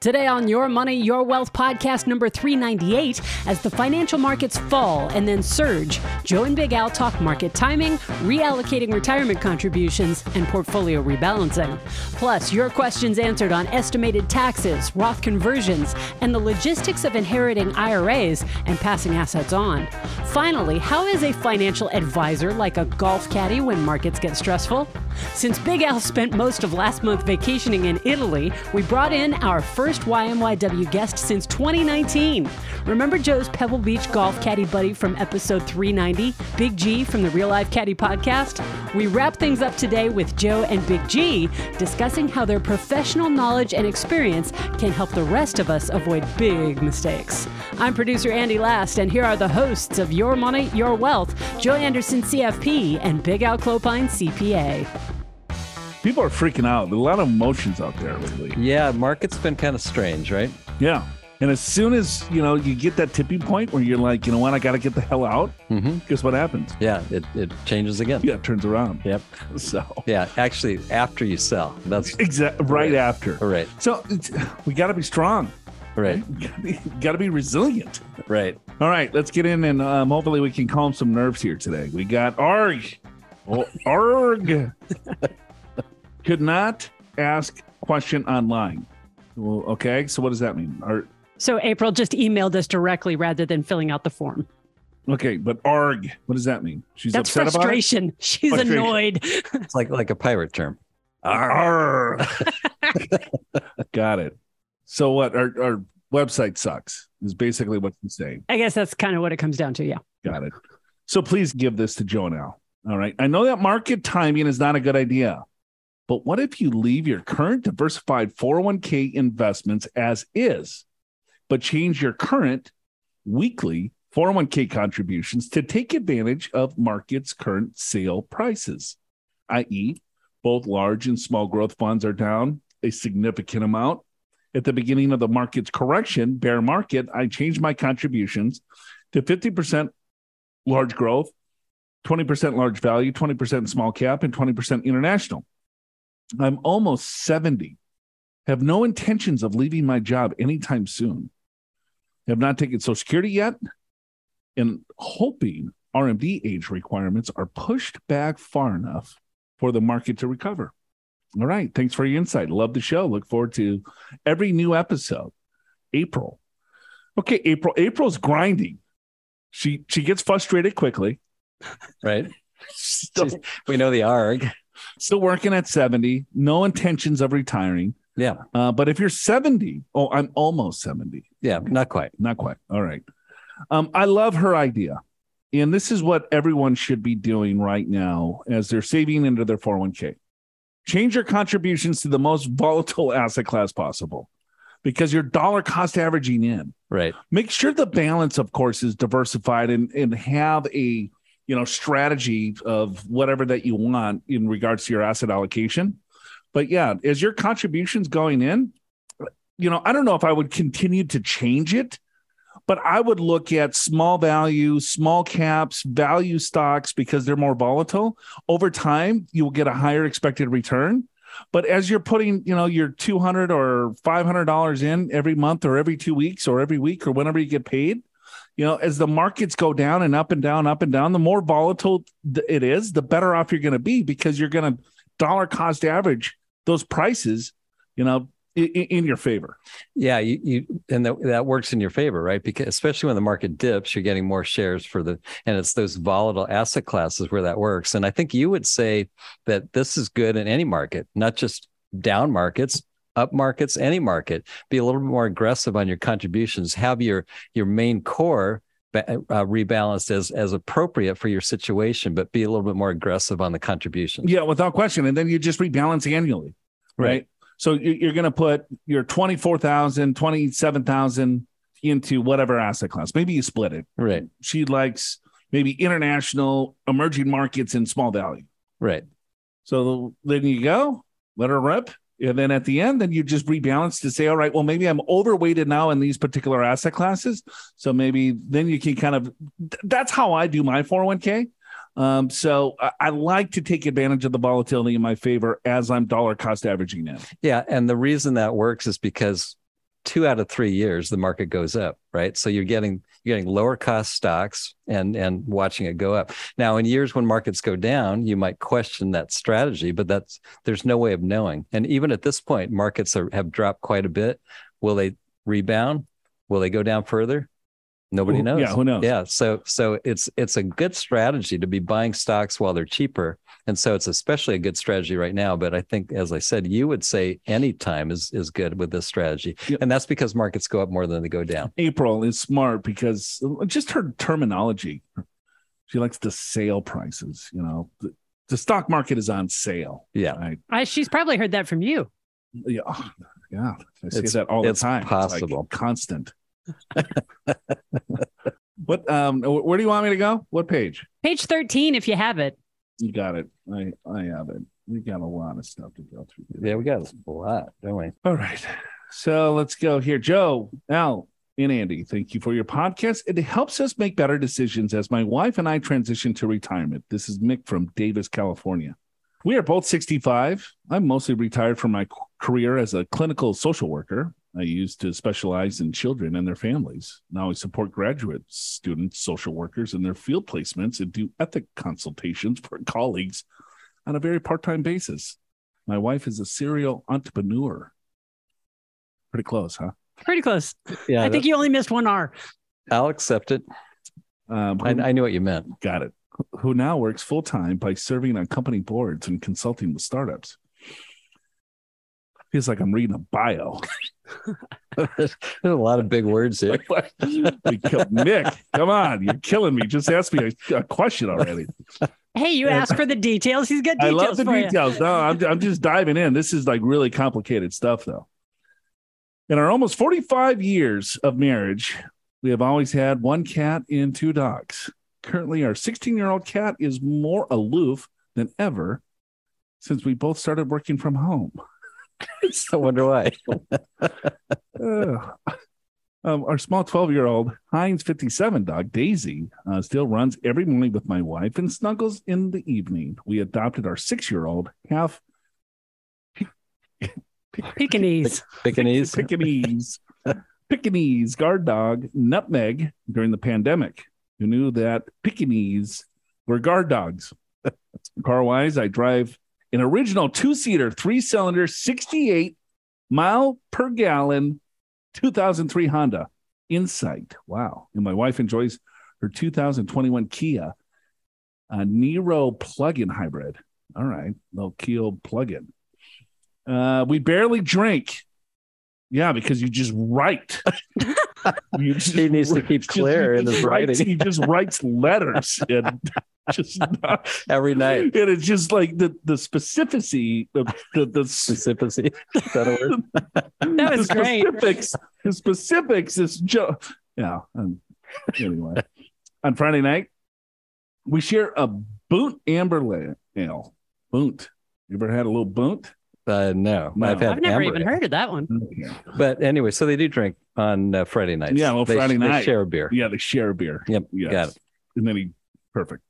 Today on Your Money, Your Wealth podcast number 398, as the financial markets fall and then surge, Joe and Big Al talk market timing, reallocating retirement contributions, and portfolio rebalancing. Plus, your questions answered on estimated taxes, Roth conversions, and the logistics of inheriting IRAs and passing assets on. Finally, how is a financial advisor like a golf caddy when markets get stressful? Since Big Al spent most of last month vacationing in Italy, we brought in our first YMYW guest since 2019. Remember Joe's Pebble Beach golf caddy buddy from episode 390, Big G from the Real Life Caddy podcast? We wrap things up today with Joe and Big G discussing how their professional knowledge and experience can help the rest of us avoid big mistakes. I'm producer Andy Last, and here are the hosts of Your Money, Your Wealth, Joe Anderson, CFP, and Big Al Clopine, CPA. People are freaking out. There's a lot of emotions out there lately. Yeah, market's been kind of strange, right? Yeah. And as soon as, you know, you get that tipping point where you're like, you know what, I got to get the hell out, Mm-hmm. guess what happens? Yeah, it, it changes again. Yeah, it turns around. Yep. So, Yeah, actually, after you sell, that's exactly right, Right. after. all right. So it's, we got to be strong. Right, gotta be, got to be resilient. right. All right, let's get in and um, hopefully we can calm some nerves here today. We got ARG. Oh, ARG. Could not ask question online. Well, okay, so what does that mean? Ar- So April just emailed us directly rather than filling out the form. okay, but ARG, what does that mean? She's That's upset about it? frustration. She's Frustration. annoyed. It's like like a pirate term. Arr. Got it. So what? Our, our website sucks. Is basically what she's saying. I guess that's kind of what it comes down to. Yeah. Got it. So please give this to Joe now. All right. I know that market timing is not a good idea, but what if you leave your current diversified 401k investments as is, but change your current weekly 401k contributions to take advantage of market's current sale prices, i.e., both large and small growth funds are down a significant amount. At the beginning of the market's correction, bear market, I changed my contributions to 50% large growth, 20% large value, 20% small cap, and 20% international. I'm almost 70, have no intentions of leaving my job anytime soon, have not taken Social Security yet, and hoping RMD age requirements are pushed back far enough for the market to recover. All right. Thanks for your insight. Love the show. Look forward to every new episode. April. Okay, April. April's grinding. She she gets frustrated quickly. Right. Still, We know the ARG. Still working at 70, no intentions of retiring. Yeah, Uh, but if you're 70, oh, I'm almost 70. yeah, not quite. Not quite. All right. Um, I love her idea. And this is what everyone should be doing right now as they're saving into their 401k. Change your contributions to the most volatile asset class possible because you're dollar cost averaging in. Right. make sure the balance of course is diversified and and have a you know strategy of whatever that you want in regards to your asset allocation. But yeah as your contributions going in you know i don't know if i would continue to change it but i would look at small value small caps value stocks because they're more volatile. Over time you will get a higher expected return. But as you're putting, you know, your 200 or $500 in every month or every two weeks or every week or whenever you get paid, you know, as the markets go down and up and down, up and down, the more volatile it is, the better off you're going to be because you're going to dollar cost average those prices, you know, in, in your favor. Yeah, you, you and that, that works in your favor, right? Because especially when the market dips, you're getting more shares for the and it's those volatile asset classes where that works. And I think you would say that this is good in any market, not just down markets, up markets, any market. Be a little bit more aggressive on your contributions. Have your your main core uh, rebalanced as as appropriate for your situation, but be a little bit more aggressive on the contributions. Yeah, without question. And then you just rebalance annually, right? Right. So you- you're going to put your 24,000, 27,000 into whatever asset class. Maybe you split it. Right. She likes maybe international emerging markets and small value. Right. So then you go, let her rip. And then at the end, then you just rebalance to say, all right, well, maybe I'm overweighted now in these particular asset classes. So maybe then you can kind of, that's how I do my 401k. Um, so I, I like to take advantage of the volatility in my favor as I'm dollar cost averaging in. Yeah, and the reason that works is because two out of three years the market goes up, right? So you're getting you're getting lower cost stocks and and watching it go up. Now, in years when markets go down, you might question that strategy, but that's there's no way of knowing. And even at this point, markets are, have dropped quite a bit. Will they rebound? Will they go down further? Nobody knows. Yeah, who knows? Yeah, so so it's it's a good strategy to be buying stocks while they're cheaper, and so it's especially a good strategy right now. But I think, as I said, you would say any time is is good with this strategy, Yep. and that's because markets go up more than they go down. April is smart because uh, just her terminology. She likes to sale prices. You know, the, the stock market is on sale. Yeah, Right? I, she's probably heard that from you. Yeah, oh, yeah. I say It's- that all the it's time. like possible. constant. what? Um. Where do you want me to go? What page? Page 13, if you have it. You got it. I I have it. We got a lot of stuff to go through. yeah, we got a lot, don't we? All right. So let's go here. Joe, Al, and Andy, thank you for your podcast. It helps us make better decisions as my wife and I transition to retirement. This is Mick from Davis, California. We are both 65. I'm mostly retired from my career as a clinical social worker. I used to specialize in children and their families. Now I support graduate students, social workers, and their field placements and do ethic consultations for colleagues on a very part time basis. My wife is a serial entrepreneur. Pretty close, huh? Pretty close. Yeah, I think you only missed one R. I'll accept it. Um, I, I knew what you meant. got it. Who now works full time by serving on company boards and consulting with startups. Feels like I'm reading a bio. There's a lot of big words here. We kill- Nick, come on, you're killing me. Just ask me a, a question already. Hey, you asked for the details. He's got I details love the for you. details. No, I'm, I'm just diving in. This is like really complicated stuff, though. In our almost 45 years of marriage, we have always had one cat and two dogs. Currently, our 16 year old cat is more aloof than ever since we both started working from home. I wonder why. Ugh. Um, our small 12 year old Heinz 57 dog, Daisy, uh, still runs every morning with my wife and snuggles in the evening. We adopted our six year old half Pekingese. Pekingese. Pekingese, Pekingese guard dog, Nutmeg, during the pandemic. Who knew that Pekingese were guard dogs? Car wise, I drive an original two seater, three cylinder, 68 mile per gallon 2003 Honda Insight. Wow. And my wife enjoys her 2021 Kia uh, Niro plug in hybrid. All right. Little Kia plug in. Uh, we barely drink. Yeah, because you just write. You just- He needs to keep clear he in just his writes- writing. He just writes letters and just not, Every night. and it's just like the the specificity of the the, Specificity. Is that a word? That was the great. Specifics, the specifics is just yeah. Um, anyway, on Friday night, we share a boot Amber La- Ale. Boot. You ever had a little Boont? Uh, no, No. I've had I've never even ale. heard of that one. But anyway, so they do drink on uh, Friday nights. Yeah, well, They- Friday they night. share a beer. Yeah, they share a beer. Yep, Yes. got it. And then he perfect.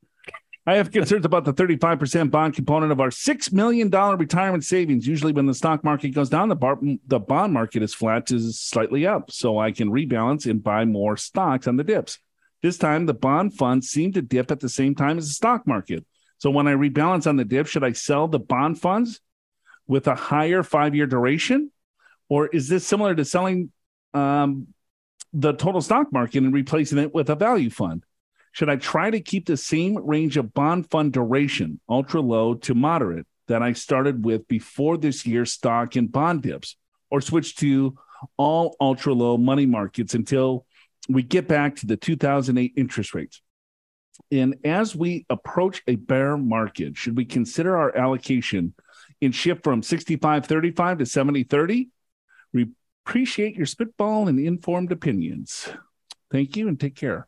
I have concerns about the 35% bond component of our $6 million retirement savings. Usually, when the stock market goes down, the, bar, the bond market is flat to slightly up. So I can rebalance and buy more stocks on the dips. This time, the bond funds seem to dip at the same time as the stock market. So when I rebalance on the dip, should I sell the bond funds with a higher five year duration? Or is this similar to selling um, the total stock market and replacing it with a value fund? Should I try to keep the same range of bond fund duration, ultra low to moderate, that I started with before this year's stock and bond dips, or switch to all ultra low money markets until we get back to the 2008 interest rates? And as we approach a bear market, should we consider our allocation and shift from 65.35 to 70.30. We appreciate your spitball and informed opinions. Thank you and take care.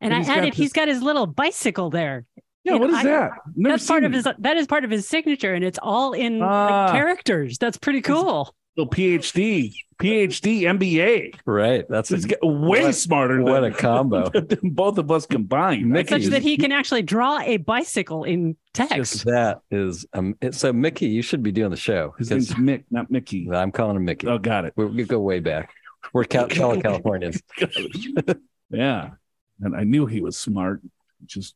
And And I got added, he's got his little bicycle there. Yeah, And what is I- that? Never That's part of it. his. That is part of his signature, and it's all in Ah. like, characters. That's pretty cool. Little PhD, PhD, MBA. Right. That's a, He's get way what- smarter what than, a combo. than both of us combined. Mickey- Such that he can actually draw a bicycle in text. that is um, it- so Mickey, you should be doing the show His because name's Mick, not Mickey. I'm calling him Mickey. Oh, got it. We, we go way back. We're Cal- fellow Californians. yeah. And I knew he was smart, just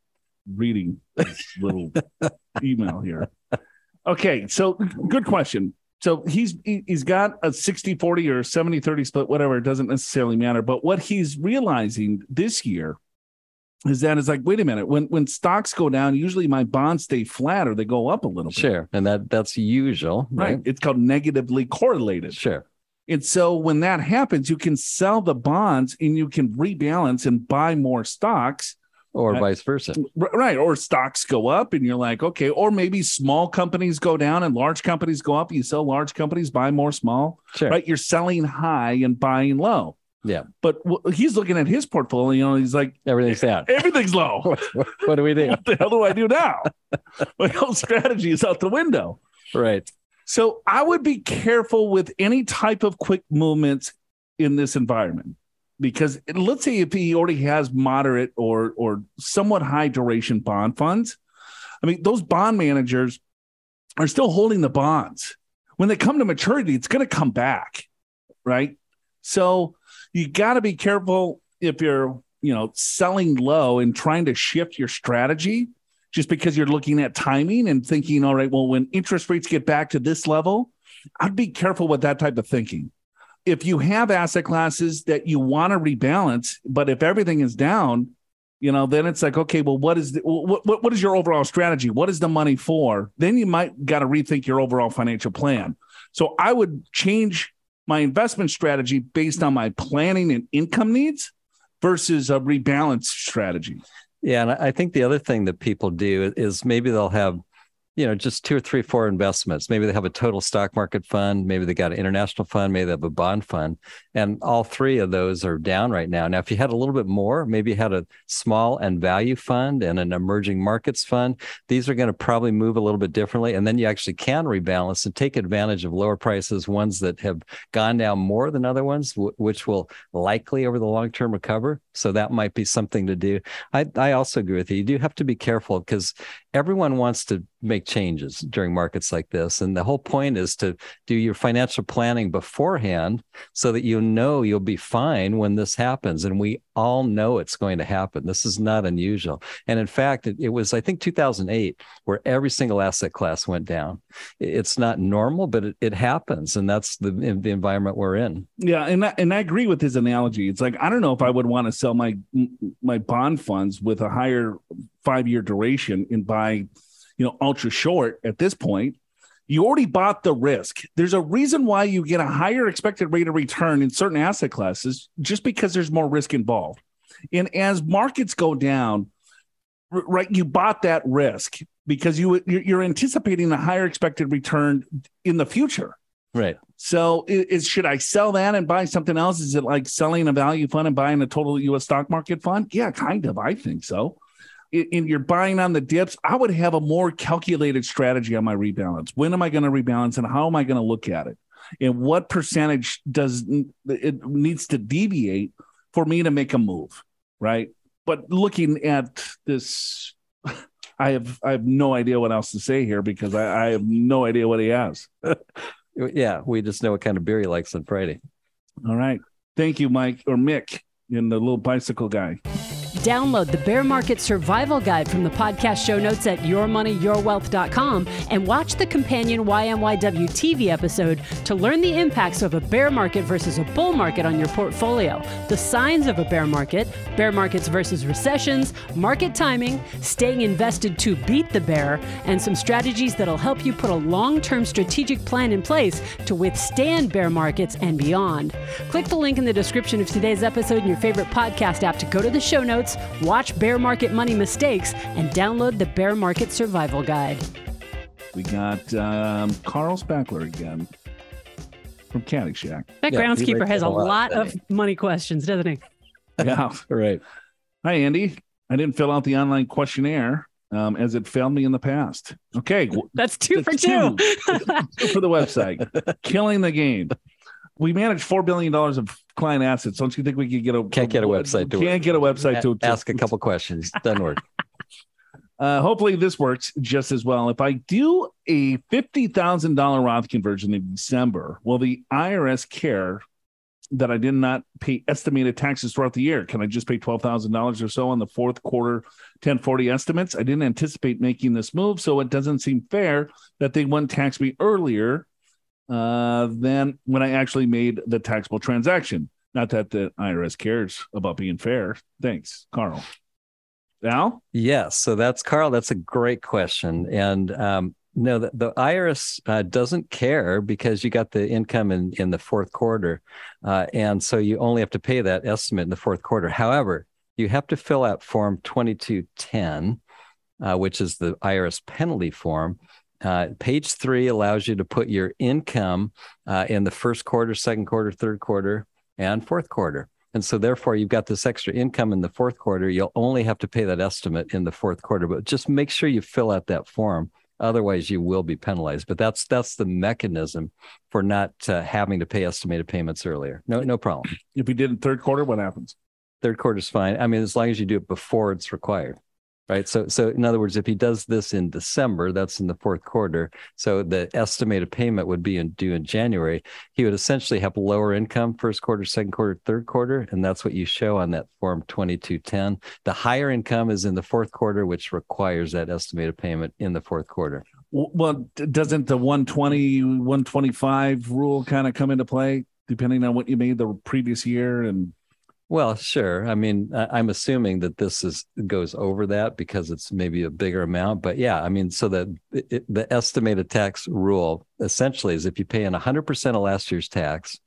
reading this little email here. Okay. So good question. So he's he- he's got a 60 40 or 70 30 split, whatever. It doesn't necessarily matter. But what he's realizing this year is that it's like, wait a minute, when when stocks go down, usually my bonds stay flat or they go up a little bit. Sure. And that that's usual. Right. Right. It's called negatively correlated. Sure. And so when that happens, you can sell the bonds and you can rebalance and buy more stocks. Or Right. vice versa. Right. Or stocks go up and you're like, okay, or maybe small companies go down and large companies go up. You sell large companies, buy more small, Sure. right? You're selling high and buying low. Yeah. But he's looking at his portfolio, you know, he's like, Everything's down. everything's low. what, what do we do? what the hell do I do now? My whole strategy is out the window. Right. So I would be careful with any type of quick movements in this environment because let's say if he already has moderate or or somewhat high duration bond funds, I mean those bond managers are still holding the bonds. When they come to maturity, it's going to come back, right? So you got to be careful if you're, you know, selling low and trying to shift your strategy just because you're looking at timing and thinking, all right, well, when interest rates get back to this level, I'd be careful with that type of thinking. If you have asset classes that you want to rebalance, but if everything is down, you know, then it's like, okay, well, what is the, what, what, is your overall strategy? What is the money for? Then you might got to rethink your overall financial plan. So I would change my investment strategy based on my planning and income needs versus a rebalance strategy. Yeah, and I think the other thing that people do is maybe they'll have, you know, just two or three, four investments. Maybe they have a total stock market fund. Maybe they got an international fund. Maybe they have a bond fund, and all three of those are down right now. Now, if you had a little bit more, maybe you had a small and value fund and an emerging markets fund. These are going to probably move a little bit differently, and then you actually can rebalance and take advantage of lower prices, ones that have gone down more than other ones, w- which will likely over the long term recover. So that might be something to do. I, I also agree with you. You do have to be careful because everyone wants to make changes during markets like this. And the whole point is to do your financial planning beforehand so that you know you'll be fine when this happens. And we all know it's going to happen. This is not unusual. And in fact, it, it was, I think, 2008 where every single asset class went down. It's not normal, but it, it happens. And that's the, the environment we're in. Yeah, and I, and I agree with his analogy. It's like I don't know if I would want to sell my my bond funds with a higher five year duration and buy, you know, ultra short at this point. You already bought the risk. There's a reason why you get a higher expected rate of return in certain asset classes, just because there's more risk involved. And as markets go down, right, you bought that risk because you you're anticipating a higher expected return in the future. Right. So is, should I sell that and buy something else? Is it like selling a value fund and buying a total U.S. stock market fund? Yeah, kind of. I think so. And you're buying on the dips. I would have a more calculated strategy on my rebalance. When am I going to rebalance, and how am I going to look at it? And what percentage does it needs to deviate for me to make a move? Right. But looking at this, I have I have no idea what else to say here because I, I have no idea what he has. Yeah. We just know what kind of beer he likes on Friday. All right. Thank you, Mike or Mick, and the little bicycle guy. Download the Bear Market Survival Guide from the podcast show notes at yourmoneyyourwealth.com and watch the companion YMYW TV episode to learn the impacts of a bear market versus a bull market on your portfolio, the signs of a bear market, bear markets versus recessions, market timing, staying invested to beat the bear, and some strategies that'll help you put a long term strategic plan in place to withstand bear markets and beyond. Click the link in the description of today's episode in your favorite podcast app to go to the show notes, watch bear market money mistakes, and download the Bear Market Survival Guide. We got um, Carl Spackler again from Caddyshack. That Yeah, groundskeeper has a a lot, lot doesn't of money questions, doesn't he? Yeah. Right. Hi, Andy. I didn't fill out the online questionnaire um, as it failed me in the past. Okay. That's two for two. two for the website. Killing the game. We manage $4 billion of client assets. Don't you think we could get a Can't get a website to Can't get a website to, Ask a couple questions. Doesn't work. Uh, hopefully, this works just as well. If I do a $50,000 Roth conversion in December, will the IRS care that I did not pay estimated taxes throughout the year. Can I just pay $12,000 or so on the fourth quarter 1040 estimates? I didn't anticipate making this move, so it doesn't seem fair that they wouldn't tax me earlier uh, than when I actually made the taxable transaction. Not that the IRS cares about being fair. Thanks, Carl. Al? Yes. So that's Carl. That's a great question. And um, no, the, the IRS uh, doesn't care because you got the income in, in the fourth quarter. Uh, and so you only have to pay that estimate in the fourth quarter. However, you have to fill out Form 2210, uh, which is the IRS penalty form. Uh, page three allows you to put your income uh, in the first quarter, second quarter, third quarter, and fourth quarter. And so, therefore, you've got this extra income in the fourth quarter. You'll only have to pay that estimate in the fourth quarter, but just make sure you fill out that form. Otherwise, you will be penalized. But that's that's the mechanism for not uh, having to pay estimated payments earlier. No, no problem. If we did in third quarter, what happens? Third quarter is fine. I mean, as long as you do it before it's required right? So so in other words if he does this in december that's in the fourth quarter. So the estimated payment would be in, due in january. He would essentially have lower income first quarter second quarter third quarter and that's what you show on that form 2210 the higher income is in the fourth quarter which requires that estimated payment in the fourth quarter. Well doesn't the 120 125 rule kind of come into play depending on what you made the previous year and well, sure. I mean, I'm assuming that this is goes over that because it's maybe a bigger amount. But yeah, I mean, so that the estimated tax rule essentially is if you pay in 100% of last year's tax,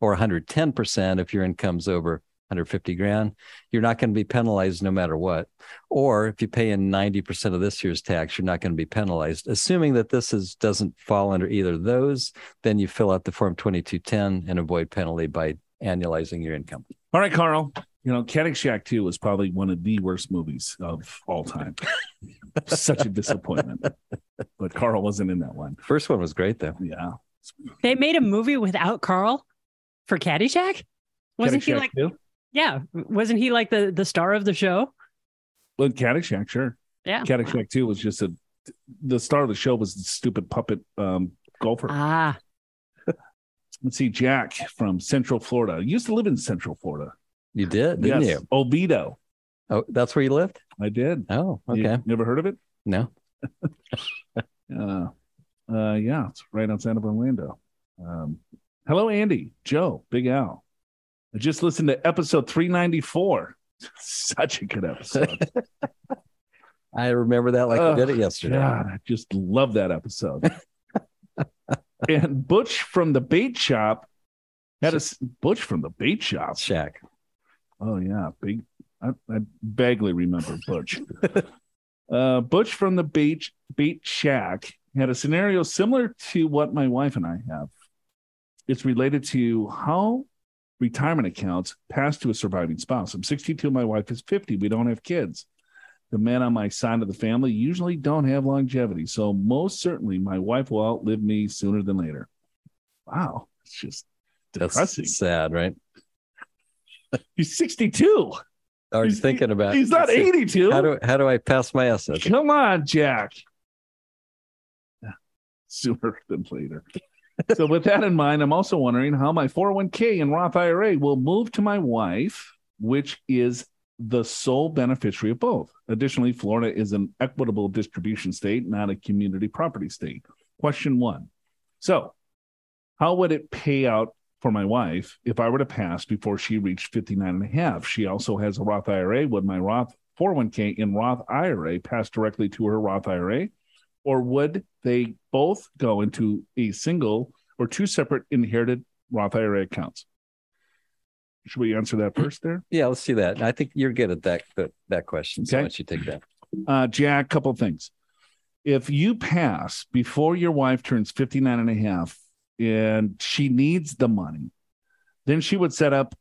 or 110% if your income's over 150 grand, you're not going to be penalized no matter what. Or if you pay in 90% of this year's tax, you're not going to be penalized. Assuming that this is doesn't fall under either of those, then you fill out the form 2210 and avoid penalty by annualizing your income. All right, Carl. You know, Caddyshack 2 was probably one of the worst movies of all time. Such a disappointment. But Carl wasn't in that one. First one was great, though. Yeah. They made a movie without Carl for Caddyshack? Wasn't Caddyshack he like 2? Yeah, wasn't he like the the star of the show? Well, Caddyshack, sure. Yeah. Caddyshack 2 was just a the star of the show was the stupid puppet um, golfer. Ah, Let's see, Jack from Central Florida. You Used to live in Central Florida. You did, didn't yes, you? Oviedo. Oh, that's where you lived? I did. Oh, You okay. never heard of it? No. Uh, uh, yeah, it's right outside of Orlando. Um, hello, Andy, Joe, Big Al. I just listened to episode 394. Such a good episode. I remember that like Oh, I did it yesterday. God, I just love that episode. And Butch from the bait shop had a Butch from the bait shop. shack. Oh yeah, big. I, I vaguely remember Butch. uh, Butch from the bait bait shack had a scenario similar to what my wife and I have. It's related to how retirement accounts pass to a surviving spouse. I'm 62. My wife is 50. We don't have kids. The men on my side of the family usually don't have longevity, so most certainly my wife will outlive me sooner than later. Wow, it's just That's depressing. sad, right? He's 62. I was He's- thinking about He's not 82. How do how do I pass my essay? Come on, Jack. Sooner than later. so, with that in mind, I'm also wondering how my 401k and Roth IRA will move to my wife, which is the sole beneficiary of both. Additionally, Florida is an equitable distribution state, not a community property state. Question one. So, how would it pay out for my wife if I were to pass before she reached 59 and a half? She also has a Roth IRA. Would my Roth 401k and Roth IRA pass directly to her Roth IRA? Or would they both go into a single or two separate inherited Roth IRA accounts? Should we answer that first there? Yeah, let's see that. I think you're good at that that, that question. So Okay. why don't you take that? Uh, Jack, couple of things. If you pass before your wife turns 59 and a half and she needs the money, then she would set up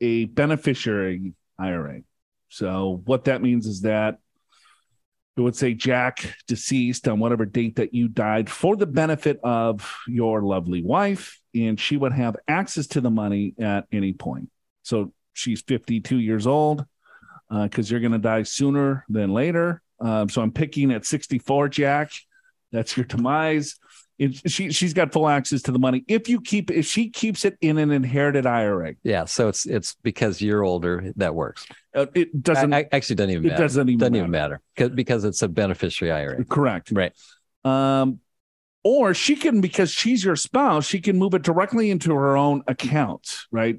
a beneficiary IRA. So what that means is that it would say Jack deceased on whatever date that you died for the benefit of your lovely wife, and she would have access to the money at any point. So she's 52 years old because you're going to die sooner than later. Um, so I'm picking at 64, Jack. That's your demise. It, she she's got full access to the money if you keep if she keeps it in an inherited IRA. Yeah, so it's it's because you're older that works. Uh, it doesn't. I, I actually doesn't even it matter. doesn't even doesn't matter. even matter 'Cause- because it's a beneficiary IRA. Correct. Right. Um, or she can because she's your spouse, she can move it directly into her own account, right?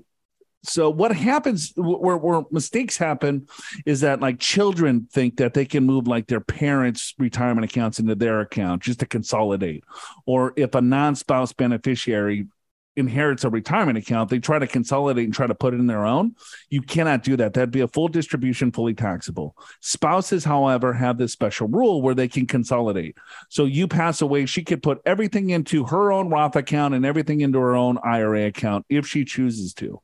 So what happens where, where mistakes happen is that like children think that they can move like their parents' retirement accounts into their account just to consolidate, or if a non-spouse beneficiary inherits a retirement account, they try to consolidate and try to put it in their own. You cannot do that. That'd be a full distribution, fully taxable. Spouses, however, have this special rule where they can consolidate. So you pass away, she could put everything into her own Roth account and everything into her own IRA account if she chooses to.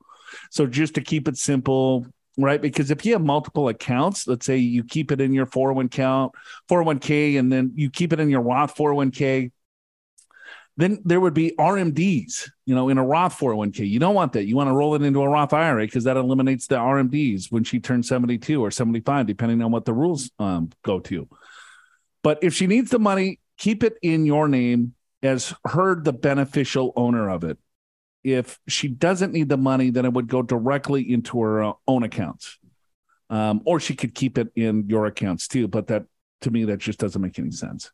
So just to keep it simple, right? Because if you have multiple accounts, let's say you keep it in your 401 account, 401k, and then you keep it in your Roth 401k, then there would be RMDs, you know, in a Roth 401k. You don't want that. You want to roll it into a Roth IRA because that eliminates the RMDs when she turns 72 or 75, depending on what the rules um, go to. But if she needs the money, keep it in your name as her, the beneficial owner of it. If she doesn't need the money, then it would go directly into her uh, own accounts. Um, or she could keep it in your accounts too. But that, to me, that just doesn't make any sense.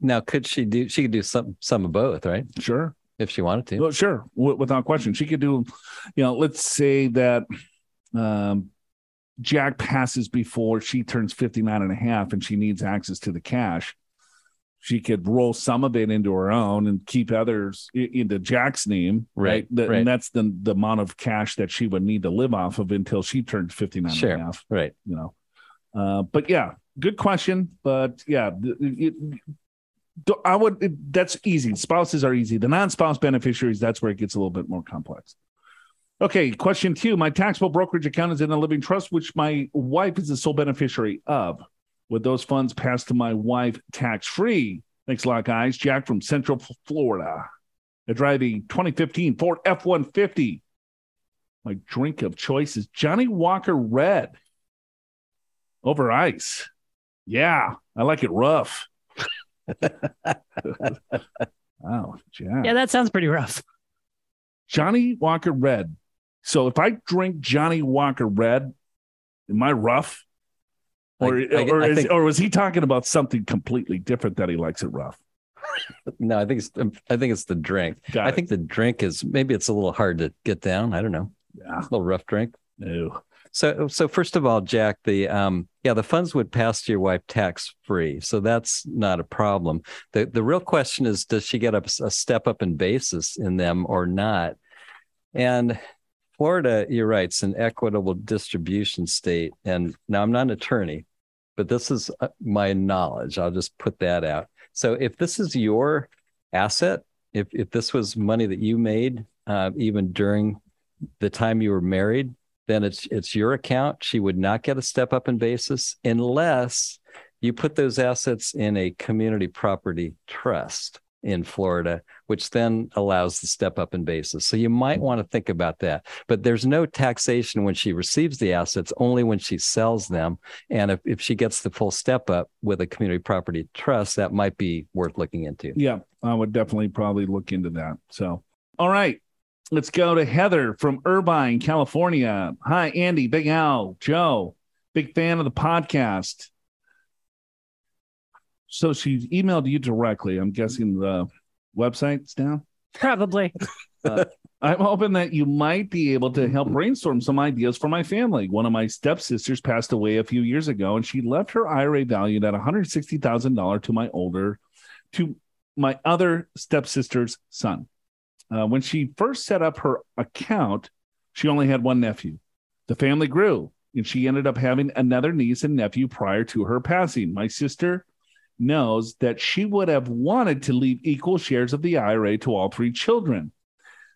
Now, could she do? She could do some some of both, right? Sure. If she wanted to. Well, sure, w- without question. She could do, you know, let's say that um, Jack passes before she turns 59 and a half and she needs access to the cash. She could roll some of it into her own and keep others into Jack's name, right? Right, The- right. And that's the, the amount of cash that she would need to live off of until she turns 59 Sure. and a half, Right. you know. Uh, but yeah, good question. But yeah, th- it, I would. It, that's easy. Spouses are easy. The non-spouse beneficiaries, that's where it gets a little bit more complex. Okay, question two. My taxable brokerage account is in a living trust, which my wife is the sole beneficiary of. Would those funds passed to my wife tax-free? Thanks a lot, guys. Jack from Central Florida. I drive a 2015 Ford F-150. My drink of choice is Johnnie Walker Red over ice. Yeah, I like it rough. oh, Jack. Yeah, that sounds pretty rough. Johnnie Walker Red. So if I drink Johnnie Walker Red, am I rough? Or, I- I- or, I is, think- or was he talking about something completely different that he likes it rough? No, I think it's I think it's the drink. Got I it. think the drink is maybe it's a little hard to get down. I don't know. Yeah. A little rough drink. No. So so first of all, Jack, the um yeah, the funds would pass to your wife tax free. So that's not a problem. The the real question is does she get a, a step up in basis in them or not? And Florida, you're right, it's an equitable distribution state. And now I'm not an attorney, but this is uh, my knowledge. I'll just put that out. So if this is your asset, if if this was money that you made uh, even during the time you were married, then it's it's your account. She would not get a step up in basis unless you put those assets in a community property trust in Florida, which then allows the step up in basis. So you might mm-hmm. want to think about that. But there's no taxation when she receives the assets, only when she sells them. And if, if she gets the full step up with a community property trust, that might be worth looking into. Yeah, I would definitely probably look into that. So, all right, let's go to Heather from Irvine, California. Hi, Andy, Big Al, Joe, big fan of the podcast. So she emailed you directly. I'm guessing the website's down. Probably. I'm hoping that you might be able to help brainstorm some ideas for my family. One of my stepsisters passed away a few years ago, and she left her IRA valued at $160,000 to my older, to my other stepsister's son. Uh, when she first set up her account, she only had one nephew. The family grew, and she ended up having another niece and nephew prior to her passing. My sister knows that she would have wanted to leave equal shares of the IRA to all three children.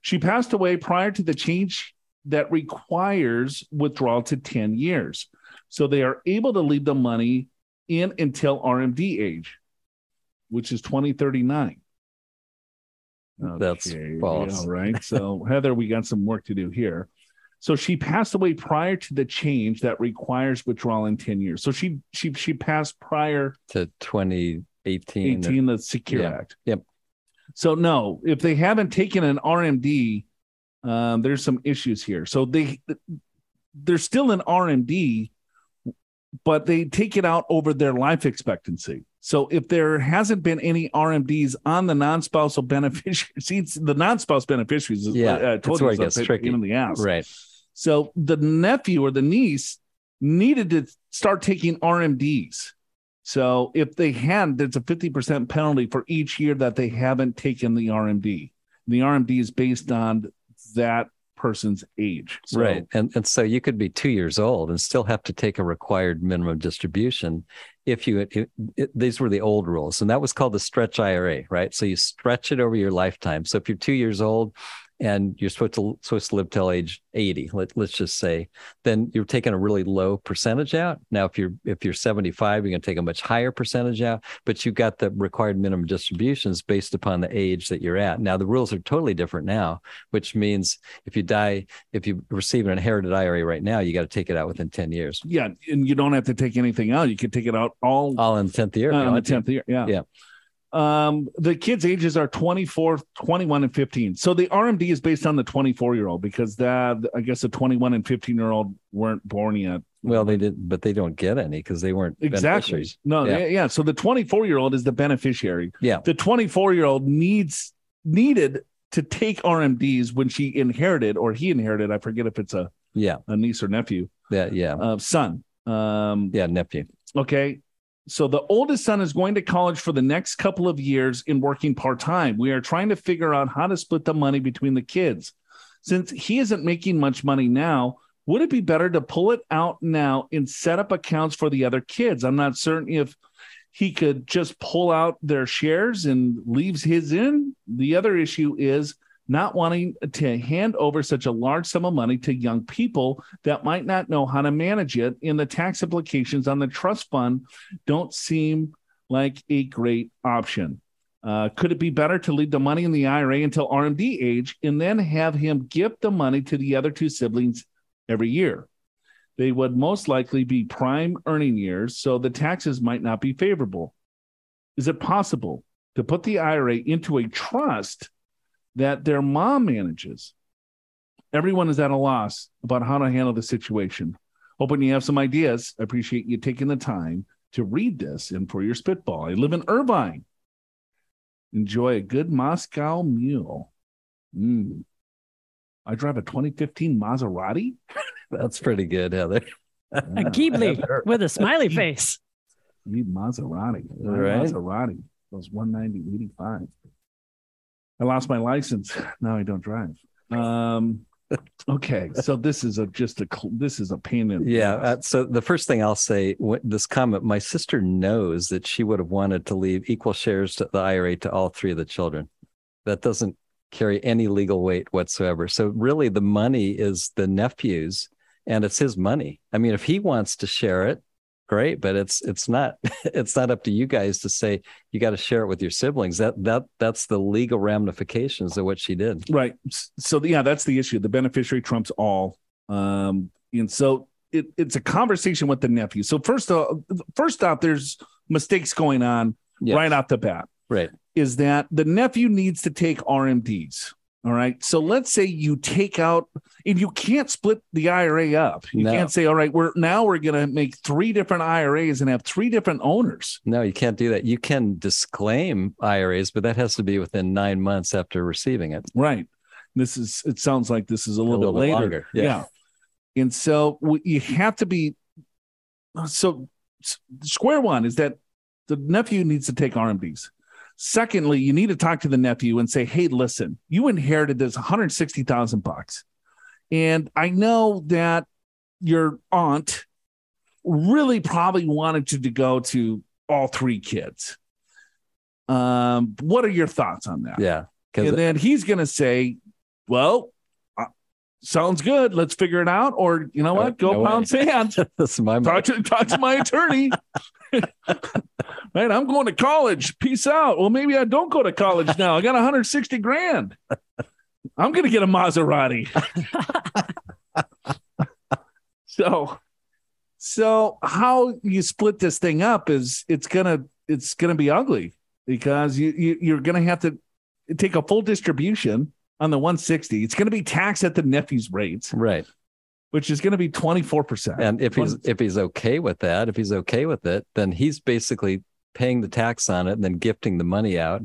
She passed away prior to the change that requires withdrawal to 10 years. So they are able to leave the money in until RMD age, which is 2039. That's false. All right. So, Heather, we got some work to do here. So she passed away prior to the change that requires withdrawal in 10 years. So she she she passed prior To 2018. 18 the Secure Yeah. Act. Yep. So no, if they haven't taken an RMD, um, there's some issues here. So they they're still an RMD, but they take it out over their life expectancy. So if there hasn't been any RMDs on the non-spousal beneficiaries, the non-spouse beneficiaries, Yeah, uh, that's where it gets tricky. in the ass. Right. So the nephew or the niece needed to start taking RMDs. So if they had, there's a 50% penalty for each year that they haven't taken the RMD. The RMD is based on that person's age. So, right. And and so you could be two years old and still have to take a required minimum distribution if you it, it, these were the old rules and that was called the stretch IRA, right? So you stretch it over your lifetime. So if you're two years old and you're supposed to supposed to live till age 80 let, let's just say then you're taking a really low percentage out now if you're if you're 75 you're going to take a much higher percentage out but you've got the required minimum distributions based upon the age that you're at now the rules are totally different now which means if you die if you receive an inherited ira right now you got to take it out within 10 years Yeah, and you don't have to take anything out. You can take it out all all in the 10th year uh, on the 10th year. Yeah. Yeah. Um, the kids' ages are 24, 21, and 15. So the RMD is based on the 24 year old because that, I guess, the 21 and 15 year old weren't born yet. well they did but they don't get any because they weren't Exactly. beneficiaries. No, Yeah. yeah. yeah. So the 24 year old is the beneficiary. Yeah. The 24 year old needs needed to take RMDs when she inherited or he inherited. I forget if it's a, yeah a niece or nephew, yeah yeah uh, son. Um, yeah nephew Okay. So the oldest son is going to college for the next couple of years in working part time. We are trying to figure out how to split the money between the kids. Since he isn't making much money now, would it be better to pull it out now and set up accounts for the other kids? I'm not certain if he could just pull out their shares and leaves his in. The other issue is not wanting to hand over such a large sum of money to young people that might not know how to manage it. And the tax implications on the trust fund don't seem like a great option. Uh, could it be better to leave the money in the IRA until RMD age and then have him give the money to the other two siblings every year? They would most likely be prime earning years, so the taxes might not be favorable. Is it possible to put the IRA into a trust that their mom manages? Everyone is at a loss about how to handle the situation. Hoping you have some ideas. I appreciate you taking the time to read this and for your spitball. I live in Irvine. Enjoy a good Moscow mule. Mm. I drive a 2015 Maserati. that's pretty good heather A Ghibli with a smiley face. Need Maserati. My Right. Maserati. Those 190 85. I lost my license. Now I don't drive. Um okay. So this is a just a this is a pain in the Yeah. Uh, so the first thing I'll say, this comment, my sister knows that she would have wanted to leave equal shares to the IRA to all three of the children. That doesn't carry any legal weight whatsoever. So really, the money is the nephew's, and it's his money. I mean, if he wants to share it, great. But it's it's not it's not up to you guys to say you got to share it with your siblings. That that that's the legal ramifications of what she did. Right. So yeah, that's the issue. The beneficiary trumps all. Um, and so it, it's a conversation with the nephew. So first, uh, first off, there's mistakes going on Yeah. right off the bat. Right. Is that the nephew needs to take RMDs? All right. So let's say you take out, and you can't split the IRA up. You No. can't say, all right, we're now we're going to make three different IRAs and have three different owners. No, you can't do that. You can disclaim IRAs, but that has to be within nine months after receiving it. Right. This is. It sounds like this is a little, little bit later. longer, yeah. And so you have to be. So square one is that the nephew needs to take RMDs. Secondly, you need to talk to the nephew and say, "Hey, listen, you inherited this 160,000 bucks. And I know that your aunt really probably wanted you to go to all three kids. Um, what are your thoughts on that? Yeah. And then he's going to say, well, sounds good. Let's figure it out. Or, you know No- what? Go no way. pound sand. that's my talk, to, talk to my attorney. right. I'm going to college. Peace out. Well, maybe I don't go to college now. I got 160 grand. I'm going to get a Maserati. so, so how you split this thing up is it's gonna it's gonna be ugly because you, you you're gonna have to take a full distribution on the 160. It's going to be taxed at the nephew's rates, Right. which is going to be 24%. And if he's if he's okay with that, if he's okay with it, then he's basically paying the tax on it and then gifting the money out.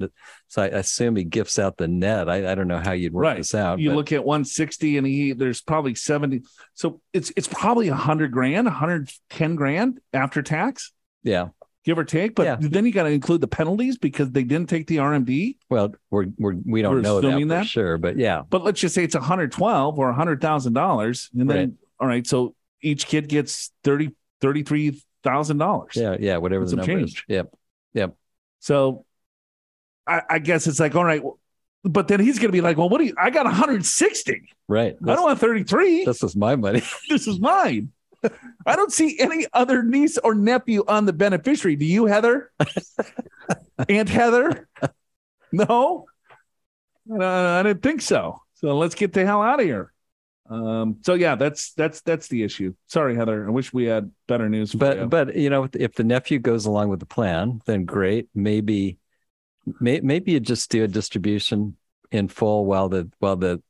So I assume he gifts out the net. I, I don't know how you'd work Right. this out. you but- look at 160 and he there's probably 70 so it's it's probably 100 grand 110 grand after tax yeah. Give or take but Yeah. then you got to include the penalties because they didn't take the rmd Well, we're we're we don't We're know that for that? sure, but yeah. but let's just say it's 112 or 100 thousand dollars and then Right. all right so each kid gets 30 33 thousand dollars Yeah, yeah, whatever the number change. is. Yep. so I, I guess it's like all right but then he's gonna be like well what do you i got 160 Right. i don't want 33 this is my money. this is mine. I don't see any other niece or nephew on the beneficiary. Do you, Heather? Aunt Heather? No, I didn't think so. So let's get the hell out of here. Um, so yeah, that's that's that's the issue. Sorry, Heather. I wish we had better news. But you. but you know if the nephew goes along with the plan then great maybe may, maybe you just do a distribution in full while the while the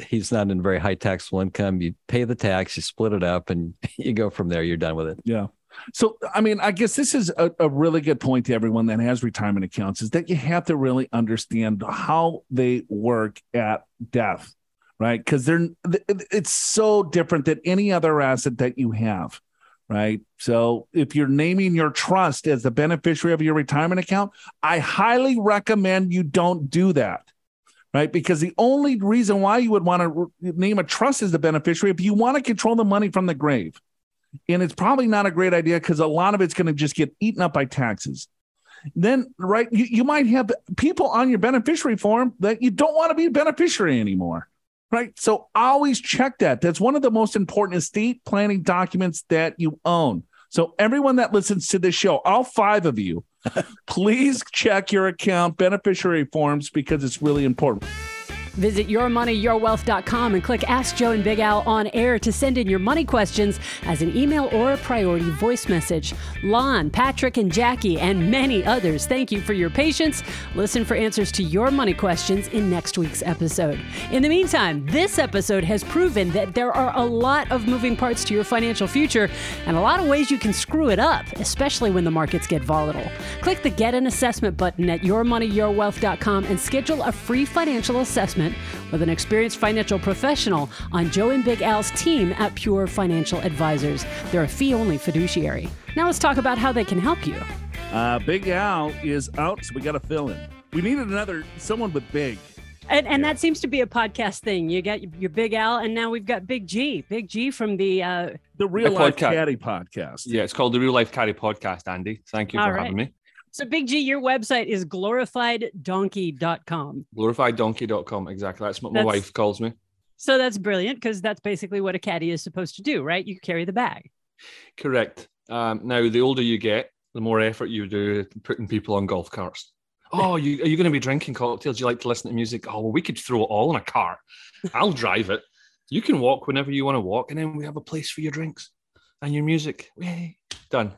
he's not in very high taxable income you pay the tax you split it up and you go from there you're done with it Yeah. So, I mean, I guess this is a, a really good point to everyone that has retirement accounts is that you have to really understand how they work at death, right? Because they're it's so different than any other asset that you have, right? So, if you're naming your trust as the beneficiary of your retirement account, I highly recommend you don't do that. Right. Because the only reason why you would want to name a trust as the beneficiary, if you want to control the money from the grave, and it's probably not a great idea because a lot of it's going to just get eaten up by taxes. Then, right, you, you might have people on your beneficiary form that you don't want to be a beneficiary anymore. Right. So always check that. That's one of the most important estate planning documents that you own. So, everyone that listens to this show, all five of you, please check your account beneficiary forms because it's really important. Visit yourmoneyyourwealth.com and click Ask Joe and Big Al on air to send in your money questions as an email or a priority voice message. Lon, Patrick, and Jackie, and many others, thank you for your patience. Listen for answers to your money questions in next week's episode. In the meantime, this episode has proven that there are a lot of moving parts to your financial future and a lot of ways you can screw it up, especially when the markets get volatile. Click the Get an Assessment button at yourmoneyyourwealth.com and schedule a free financial assessment with an experienced financial professional on Joe and Big Al's team at Pure Financial Advisors. They're a fee only fiduciary. Now let's talk about how they can help you. Uh, Big Al is out, so we got to fill in. We needed another someone with big. And, and that seems to be a podcast thing. You got your Big Al, and now we've got Big G. Big G from the. Uh, The Real The Life podcast. Caddy podcast. Yeah, it's called the Real Life Caddy Podcast, Andi. Thank you All for right. having me. So, Big G, your website is glorifieddonkey.com. Glorifieddonkey.com. Exactly. That's what my That's- wife calls me. So that's brilliant because that's basically what a caddy is supposed to do, right? You carry the bag. Correct. Um, now, the older you get, the more effort you do putting people on golf carts. Oh, you, are you going to be drinking cocktails? Do You like to listen to music? Oh, well, we could throw it all in a cart. I'll drive it. You can walk whenever you want to walk, and then we have a place for your drinks and your music. Yay. Done.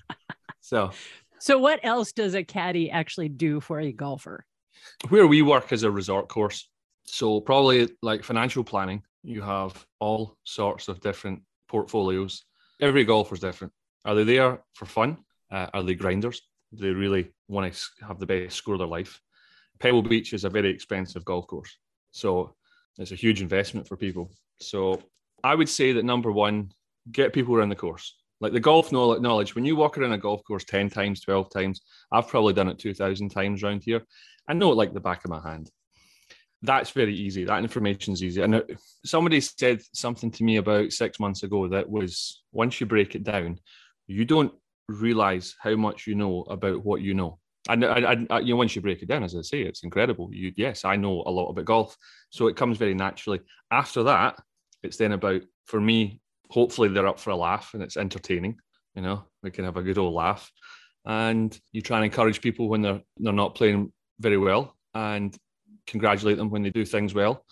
so, So, what else does a caddy actually do for a golfer? where we work is a resort course. So probably like financial planning, you have all sorts of different portfolios. Every golfer's different. Are they there for fun? Uh, are they grinders? Do they really want to have the best score of their life? Pebble Beach is a very expensive golf course. So it's a huge investment for people. So I would say that number one, get people around the course. Like the golf knowledge, when you walk around a golf course 10 times, 12 times, I've probably done it 2,000 times around here. I know it like the back of my hand. That's very easy. That information's easy. And uh, somebody said something to me about six months ago that was once you break it down, you don't realize how much you know about what you know. And I, I, I, you know, once you break it down, as I say, it's incredible. You, yes, I know a lot about golf, so it comes very naturally. After that, it's then about for me. Hopefully, they're up for a laugh and it's entertaining. You know, we can have a good old laugh, and you try and encourage people when they're they're not playing very well, and congratulate them when they do things well,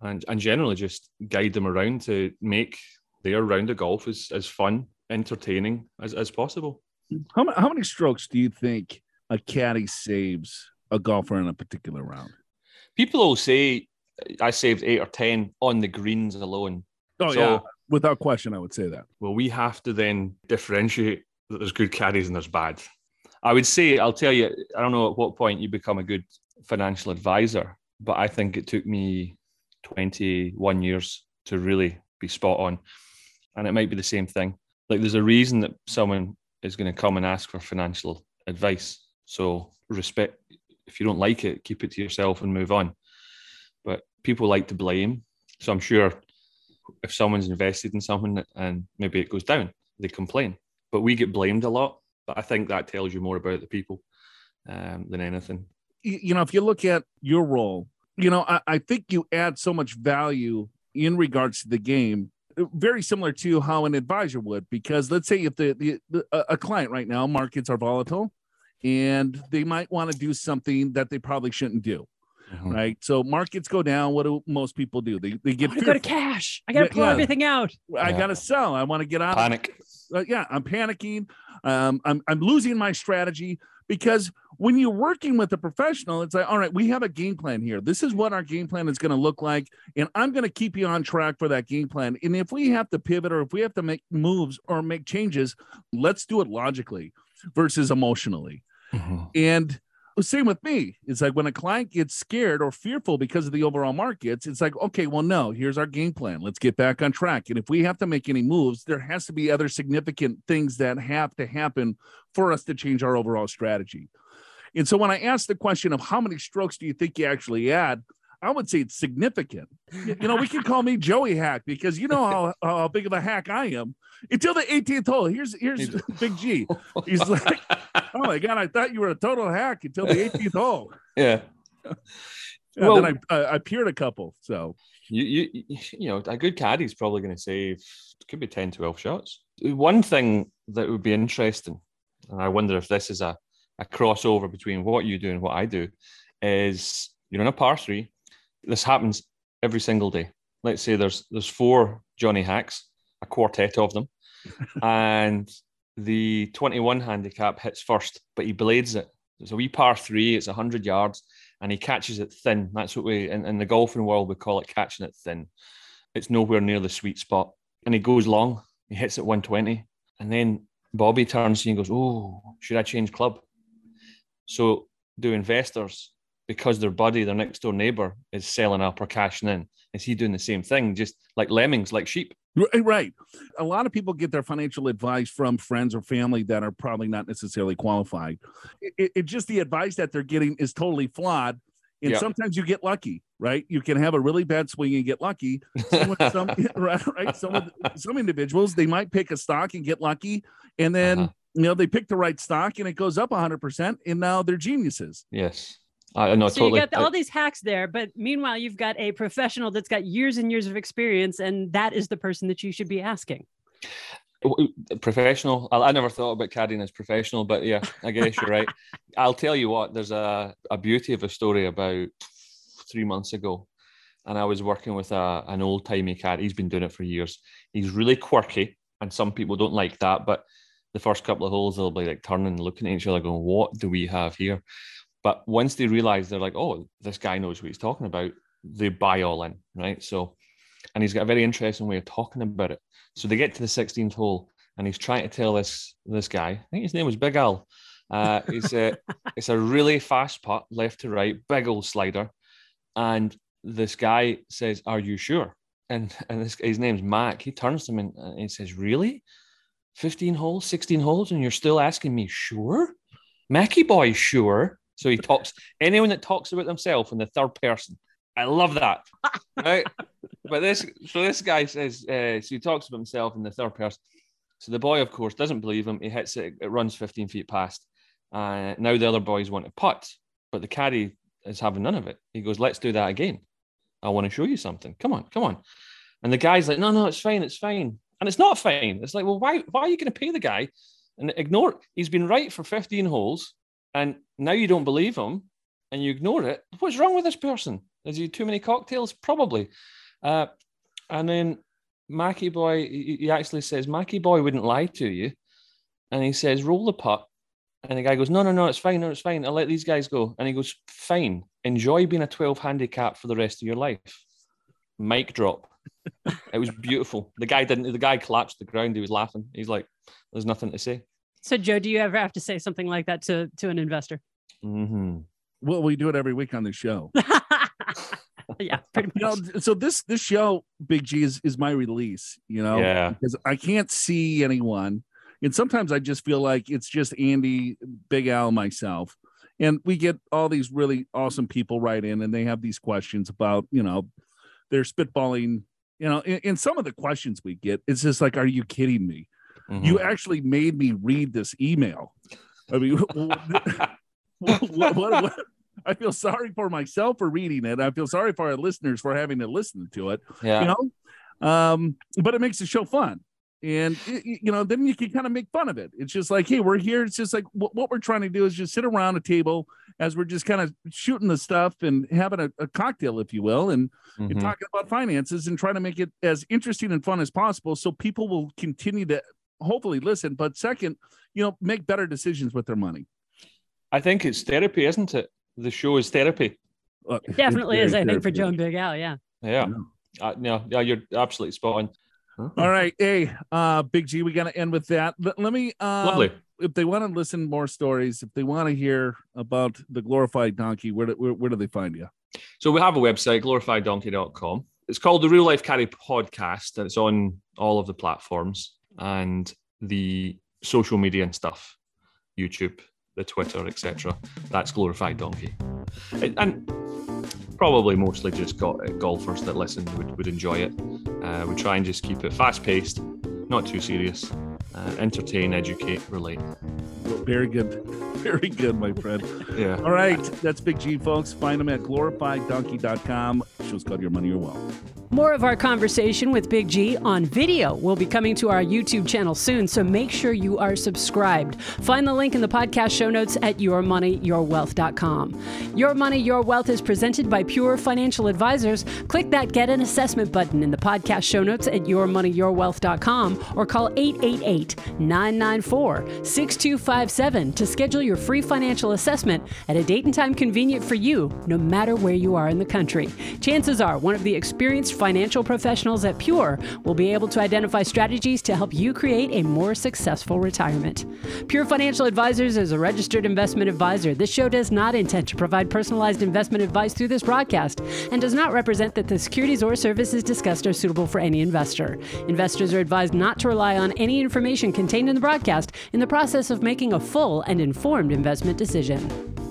and and generally just guide them around to make their round of golf as, as fun, entertaining as, as possible. How, how many strokes do you think a caddy saves a golfer in a particular round? People will say I saved eight or ten on the greens alone. Oh So- yeah, without question, I would say that. Well, we have to then differentiate that there's good caddies and there's bad. I would say, I'll tell you, I don't know at what point you become a good financial advisor, but I think it took me 21 years to really be spot on. And it might be the same thing. Like there's a reason that someone is going to come and ask for financial advice. So respect, if you don't like it, keep it to yourself and move on. But people like to blame. So I'm sure if someone's invested in something and maybe it goes down, they complain. But we get blamed a lot. But I think that tells you more about the people um, than anything. you know, if you look at your role, you know, I, I think you add so much value in regards to the game, uh, very similar to how an advisor would. Because let's say if the, the, a client right now, markets are volatile, and they might want to do something that they probably shouldn't do, Mm-hmm. right? So markets go down. What do most people do? They they get want to go to cash. I got to pull yeah. everything out. I Yeah. got to sell. I want to get out. Panic. uh, yeah, I'm panicking. Um, I'm I'm losing my strategy because when you're working with a professional, it's like, all right, we have a game plan here. This is what our game plan is going to look like, and I'm going to keep you on track for that game plan. And if we have to pivot or if we have to make moves or make changes, let's do it logically versus emotionally. And same with me. It's like when a client gets scared or fearful because of the overall markets, it's like, okay, well, no, here's our game plan. Let's get back on track. And if we have to make any moves, there has to be other significant things that have to happen for us to change our overall strategy. And so when I asked the question of how many strokes do you think you actually add, I would say it's significant. You know, we can call me Joey Hack because you know how, how big of a hack I am. Until the 18th hole, here's here's Big G. He's like, oh my god, I thought you were a total hack until the 18th hole. yeah. Yeah, Well- then I, I I peered a couple. So You, you, you know, a good caddy is probably going to save, could be 10, 12 shots. One thing that would be interesting, and I wonder if this is a, a crossover between what you do and what I do, is you're in a par three. This happens every single day. Let's say there's there's four Johnny Hacks, a quartet of them, and the 21 handicap hits first, but he blades it. It's a wee par three, it's 100 yards, and he catches it thin. That's what we, in, in the golfing world, we call it catching it thin. It's nowhere near the sweet spot. And he goes long, he hits it 120. And then Bobby turns to you and goes, Oh, should I change club? So, do investors, because their buddy, their next door neighbor, is selling up or cashing in, is he doing the same thing? Just like lemmings, like sheep? Right, right. A lot of people get their financial advice from friends or family that are probably not necessarily qualified. It, it- just the advice that they're getting is totally flawed. And Yeah. sometimes you get lucky, right? You can have a really bad swing and get lucky. Some, some right, right. Some some individuals they might pick a stock and get lucky, and then Uh-huh. you know they pick the right stock and it goes up 100 percent, and now they're geniuses. Yes. I know, so totally. you got all these hacks there, but meanwhile, you've got a professional that's got years and years of experience, and that is the person that you should be asking. Professional. I, I never thought about caddying as professional, but yeah, I guess you're right. I'll tell you what. There's a, a beauty of a story about three months ago, and I was working with a, an old timey caddy. He's been doing it for years. He's really quirky, and some people don't like that. But the first couple of holes, they'll be like turning and looking at each other, going, "What do we have here?" But once they realize they're like, "Oh, this guy knows what he's talking about," they buy all in, right? So, and he's got a very interesting way of talking about it. So they get to the 16th hole, and he's trying to tell this this guy. I think his name was Big Al. Uh, it's a it's a really fast putt, left to right, big old slider, and this guy says, "Are you sure?" And and this his name's Mac. He turns to him and, and he says, "Really? 15 holes, 16 holes, and you're still asking me sure? Mackie boy, sure." So he talks. Anyone that talks about themselves in the third person, I love that. right? But this, so this guy says, uh, so he talks about himself in the third person. So the boy, of course, doesn't believe him. He hits it, it runs 15 feet past. Uh, now the other boys want to putt, but the caddy is having none of it. He goes, let's do that again. I want to show you something. Come on, come on. And the guy's like, no, no, it's fine, it's fine. And it's not fine. It's like, well, why, why are you going to pay the guy and ignore? He's been right for 15 holes, and now you don't believe him, and you ignore it. What's wrong with this person? Is he too many cocktails? Probably. Uh, and then Mackie Boy, he actually says, Mackie Boy wouldn't lie to you. And he says, roll the putt. And the guy goes, no, no, no, it's fine. No, it's fine. I'll let these guys go. And he goes, fine. enjoy being a 12 handicap for the rest of your life. Mic drop. it was beautiful. The guy didn't, the guy collapsed the ground. He was laughing. He's like, there's nothing to say. So, Joe, do you ever have to say something like that to, to an investor? Mm-hmm. Well, we do it every week on the show. yeah, pretty You know, much. so this this show, Big G, is is my release. You know, Yeah. because I can't see anyone, and sometimes I just feel like it's just Andi, Big Al, myself, and we get all these really awesome people right in, and they have these questions about you know, they're spitballing. You know, in, in some of the questions we get, it's just like, "Are you kidding me? Mhm. You actually made me read this email." I mean, what, what, what, I feel sorry for myself for reading it. I feel sorry for our listeners for having to listen to it. yeah. You know, um, but it makes the show fun, and it- you know, then you can kind of make fun of it. It's just like, hey, we're here. It's just like what, what we're trying to do is just sit around a table as we're just kind of shooting the stuff and having a, a cocktail, if you will, and and Mhm. talking about finances and trying to make it as interesting and fun as possible, so people will continue to hopefully listen. But second, you know, make better decisions with their money. I think it's therapy, isn't it? The show is therapy. Uh, Definitely it's is, I very think, for Joe and. Big Al. Yeah. Yeah. Uh, no, yeah, you're absolutely spot on. All right, hey, uh, Big G, we got to end with that. Let, let me, uh, Lovely. if they want to listen more stories, if they want to hear about the glorified donkey, where do, where, where do they find you? So we have a website, glorifieddonkey.com. It's called the Real Life Caddy Podcast, and it's on all of the platforms and the social media and stuff, YouTube, the Twitter, etc. That's Glorified Donkey, and, probably mostly just got golfers that listen would, would enjoy it. Uh, we try and just keep it fast paced, not too serious, uh, entertain, educate, relate. Very good, very good, my friend. Yeah. All right, that's Big G, folks. Find them at glorifieddonkey.com. Show's called Your Money, Your Wealth. More of our conversation with Big G on video will be coming to our YouTube channel soon, so make sure you are subscribed. Find the link in the podcast show notes at yourmoneyyourwealth.com. Your Money, Your Wealth is presented by Pure Financial Advisors. Click that Get an Assessment button in the podcast show notes at yourmoneyyourwealth.com or call 888 994 6257 to schedule your free financial assessment at a date and time convenient for you, no matter where you are in the country. Chances are one of the experienced financial professionals at Pure will be able to identify strategies to help you create a more successful retirement. Pure Financial Advisors is a registered investment advisor. This show does not intend to provide personalized investment advice through this broadcast and does not represent that the securities or services discussed are suitable for any investor. Investors are advised not to rely on any information contained in the broadcast in the process of making a full and informed investment decision.